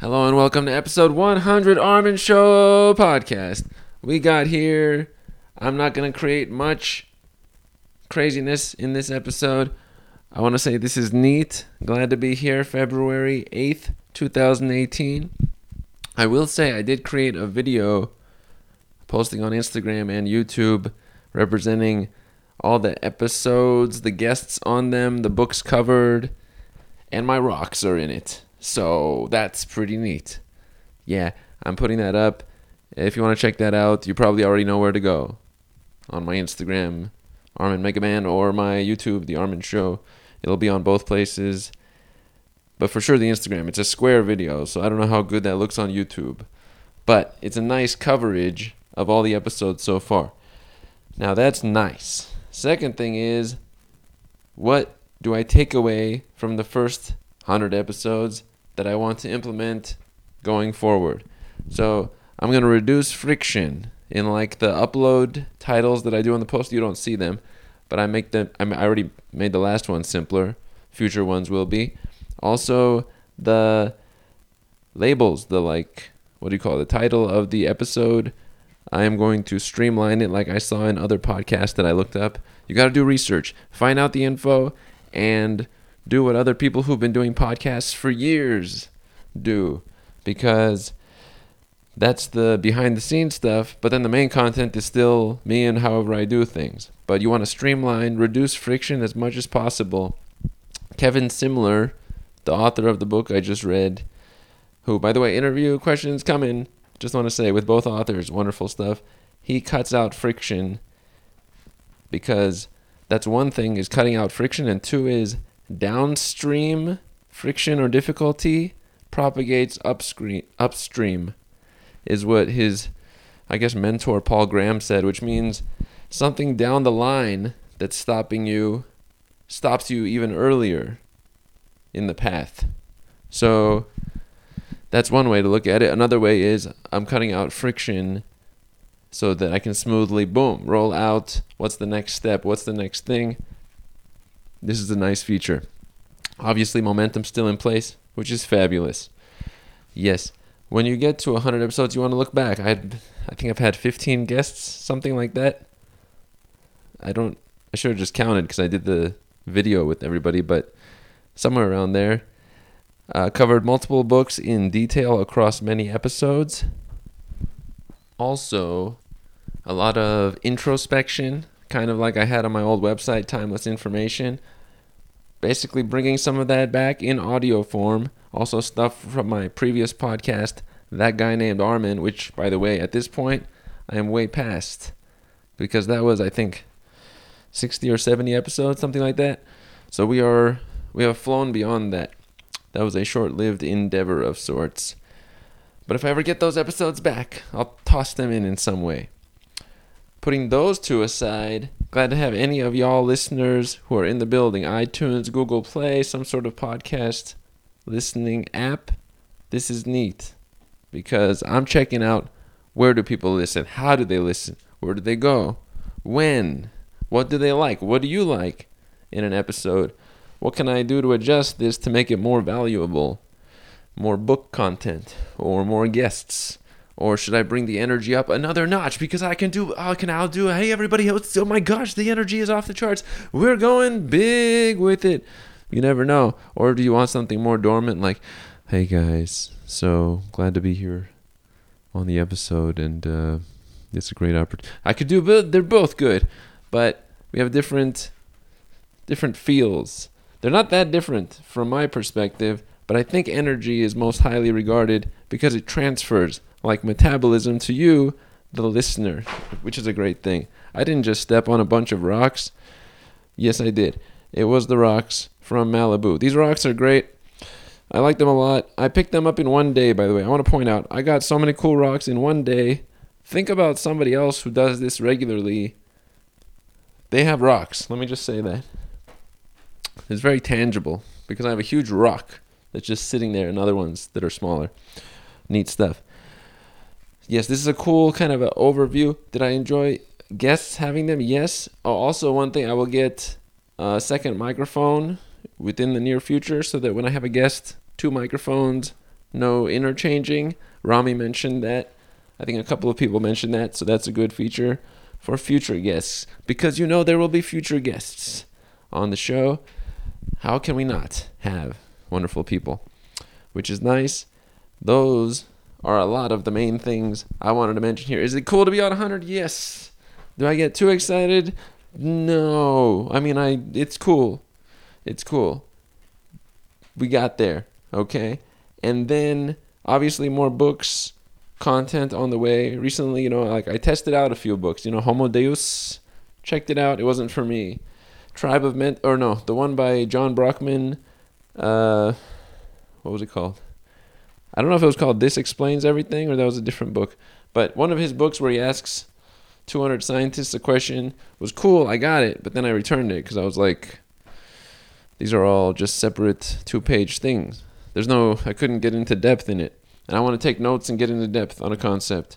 Hello and welcome to episode 100 Armin Show podcast. We got here. I'm not going to create much craziness in this episode. I want to say this is neat. Glad to be here February 8th, 2018. I will say I did create a video posting on Instagram and YouTube representing all the episodes, the guests on them, the books covered, and my rocks are in it. So that's pretty neat. Yeah, I'm putting that up. If you want to check that out, you probably already know where to go. On my Instagram, Armin Megaman, or my YouTube, The Armin Show. It'll be on both places. But for sure, the Instagram. It's a square video, so I don't know how good that looks on YouTube. But it's a nice coverage of all the episodes so far. Now, that's nice. Second thing is, what do I take away from the first 100 episodes that I want to implement going forward. So I'm going to reduce friction in like the upload titles that I do on the post. You don't see them, but I make them. I already made the last one simpler. Future ones will be. Also the labels, the like, what do you call it? The title of the episode. I am going to streamline it like I saw in other podcasts that I looked up. You got to do research, find out the info, and do what other people who've been doing podcasts for years do because that's the behind the scenes stuff, but then the main content is still me and however I do things. But you want to streamline, reduce friction as much as possible. Kevin Simler, the author of the book I just read, who, by the way, interview questions coming. Just want to say, with both authors, wonderful stuff. He cuts out friction because that's one thing is cutting out friction, and two is downstream friction or difficulty propagates upstream upstream is what his I guess mentor Paul Graham said, which means something down the line that's stopping you stops you even earlier in the path. So that's one way to look at it. Another way is I'm cutting out friction so that I can smoothly boom roll out what's the next step, what's the next thing this is a nice feature. Obviously, momentum's still in place, which is fabulous. Yes, when you get to 100 episodes, you want to look back. I I think I've had 15 guests, something like that. I don't. I should have just counted because I did the video with everybody, but somewhere around there. Uh, covered multiple books in detail across many episodes. Also, a lot of introspection kind of like I had on my old website, Timeless Information. Basically, bringing some of that back in audio form. Also, stuff from my previous podcast, That Guy Named Armin, which, by the way, at this point, I am way past. Because that was, I think, 60 or 70 episodes, something like that. So we are, we have flown beyond that. That was a short lived endeavor of sorts. But if I ever get those episodes back, I'll toss them in in some way putting those two aside, glad to have any of y'all listeners who are in the building iTunes, Google Play, some sort of podcast listening app. This is neat because I'm checking out where do people listen? How do they listen? Where do they go? When? What do they like? What do you like in an episode? What can I do to adjust this to make it more valuable? More book content or more guests or should I bring the energy up another notch? Because I can do I can outdo hey everybody else. Oh my gosh the energy is off the charts. We're going big with it. You never know. Or do you want something more dormant? Like hey guys so glad to be here on the episode and uh, it's a great opportunity I could do but they're both good but we have different different feels. They're not that different from my perspective but I think energy is most highly regarded because it transfers like metabolism to you, the listener, which is a great thing. I didn't just step on a bunch of rocks. Yes, I did. It was the rocks from Malibu. These rocks are great. I like them a lot. I picked them up in one day, by the way. I want to point out, I got so many cool rocks in one day. Think about somebody else who does this regularly. They have rocks. Let me just say that. It's very tangible because I have a huge rock that's just sitting there and other ones that are smaller. Neat stuff yes, this is a cool kind of an overview. Did I enjoy guests having them? Yes. Oh, also, one thing I will get a second microphone within the near future so that when I have a guest, two microphones, no interchanging. Rami mentioned that. I think a couple of people mentioned that, so that's a good feature for future guests because you know there will be future guests on the show. How can we not have wonderful people? Which is nice. Those are a lot of the main things I wanted to mention here. Is it cool to be on 100? Yes. Do I get too excited? No. I mean, I it's cool. It's cool. We got there, okay? And then obviously more books, content on the way. Recently, you know, like I tested out a few books. You know, Homo Deus, checked it out. It wasn't for me. Tribe of Men, or no, the one by John Brockman. Uh, what was it called? I don't know if it was called This Explains Everything or that was a different book. But one of his books where he asks 200 scientists a question was cool. I got it, but then I returned it because I was like, these are all just separate two page things. There's no, I couldn't get into depth in it. And I want to take notes and get into depth on a concept.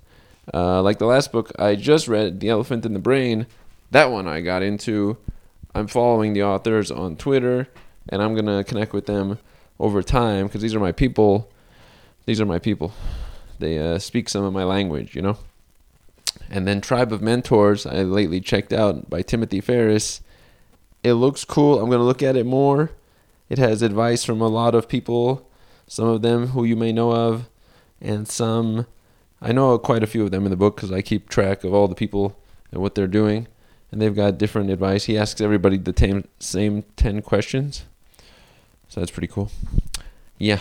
Uh, like the last book I just read, The Elephant in the Brain, that one I got into. I'm following the authors on Twitter and I'm going to connect with them over time because these are my people these are my people. They uh, speak some of my language, you know. And then Tribe of Mentors, I lately checked out by Timothy Ferriss. It looks cool. I'm gonna look at it more. It has advice from a lot of people, some of them who you may know of, and some I know quite a few of them in the book because I keep track of all the people and what they're doing, and they've got different advice. He asks everybody the tam- same ten questions, so that's pretty cool. Yeah.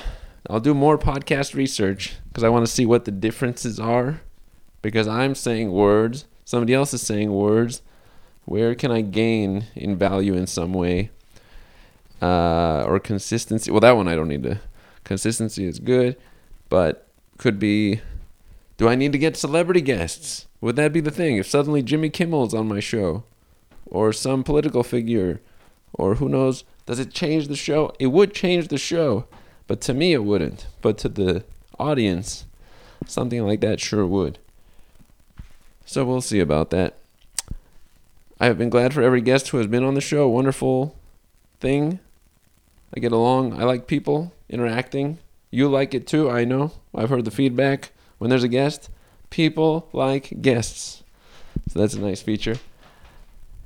I'll do more podcast research because I want to see what the differences are. Because I'm saying words, somebody else is saying words. Where can I gain in value in some way? Uh, or consistency. Well, that one I don't need to. Consistency is good, but could be. Do I need to get celebrity guests? Would that be the thing? If suddenly Jimmy Kimmel's on my show, or some political figure, or who knows, does it change the show? It would change the show but to me, it wouldn't. But to the audience, something like that sure would. So we'll see about that. I have been glad for every guest who has been on the show. Wonderful thing. I get along. I like people interacting. You like it too, I know. I've heard the feedback when there's a guest. People like guests. So that's a nice feature.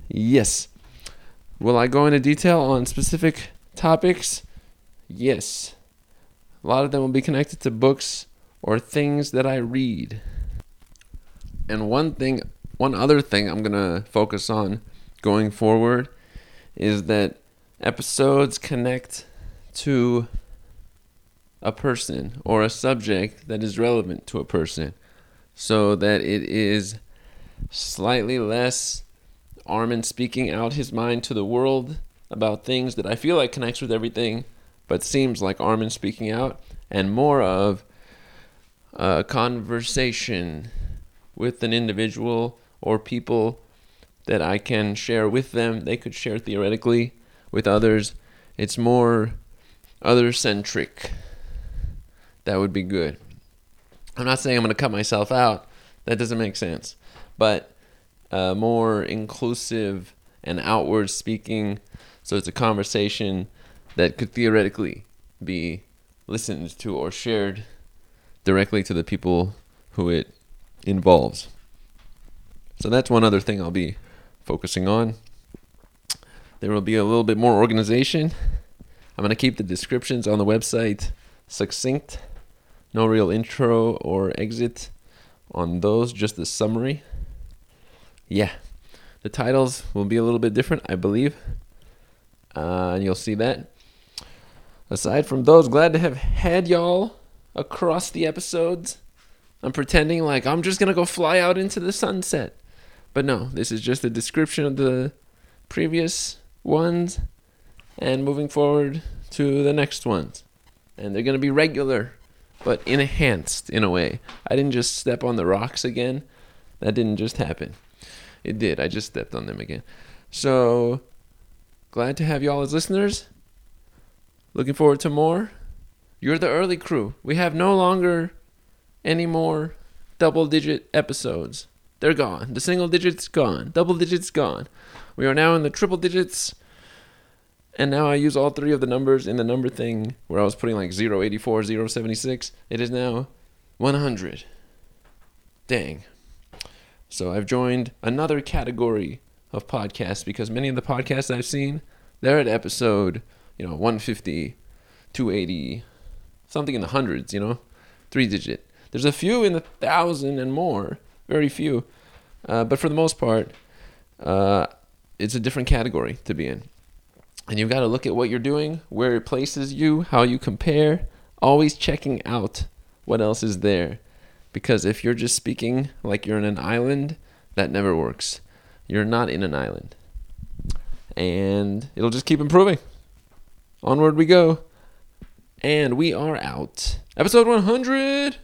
Yes. Will I go into detail on specific topics? Yes. A lot of them will be connected to books or things that I read. And one thing, one other thing I'm going to focus on going forward is that episodes connect to a person or a subject that is relevant to a person so that it is slightly less Armin speaking out his mind to the world about things that I feel like connects with everything but seems like Armin speaking out, and more of a conversation with an individual or people that I can share with them. They could share theoretically with others. It's more other centric. That would be good. I'm not saying I'm going to cut myself out. That doesn't make sense. But uh, more inclusive and outward speaking. So it's a conversation that could theoretically be listened to or shared directly to the people who it involves. So that's one other thing I'll be focusing on. There will be a little bit more organization. I'm going to keep the descriptions on the website succinct. No real intro or exit on those, just the summary. Yeah. The titles will be a little bit different, I believe. Uh, and you'll see that aside from those, glad to have had y'all across the episodes. I'm pretending like I'm just going to go fly out into the sunset. But no, this is just a description of the previous ones and moving forward to the next ones. And they're going to be regular, but enhanced in a way. I didn't just step on the rocks again. That didn't just happen. It did. I just stepped on them again. So, glad to have y'all as listeners. Looking forward to more? You're the early crew. We have no longer any more double digit episodes. They're gone. The single digits gone. Double digits gone. We are now in the triple digits. And now I use all three of the numbers in the number thing where I was putting like 084, 076. It is now 100. Dang. So I've joined another category of podcasts because many of the podcasts I've seen, they're at episode, you know, 150, 280, something in the hundreds, you know, three digit. There's a few in the thousand and more, very few. Uh, but for the most part, uh, it's a different category to be in. And you've got to look at what you're doing, where it places you, how you compare, always checking out what else is there. Because if you're just speaking like you're in an island, that never works. You're not in an island. And it'll just keep improving. Onward we go. And we are out. Episode 100.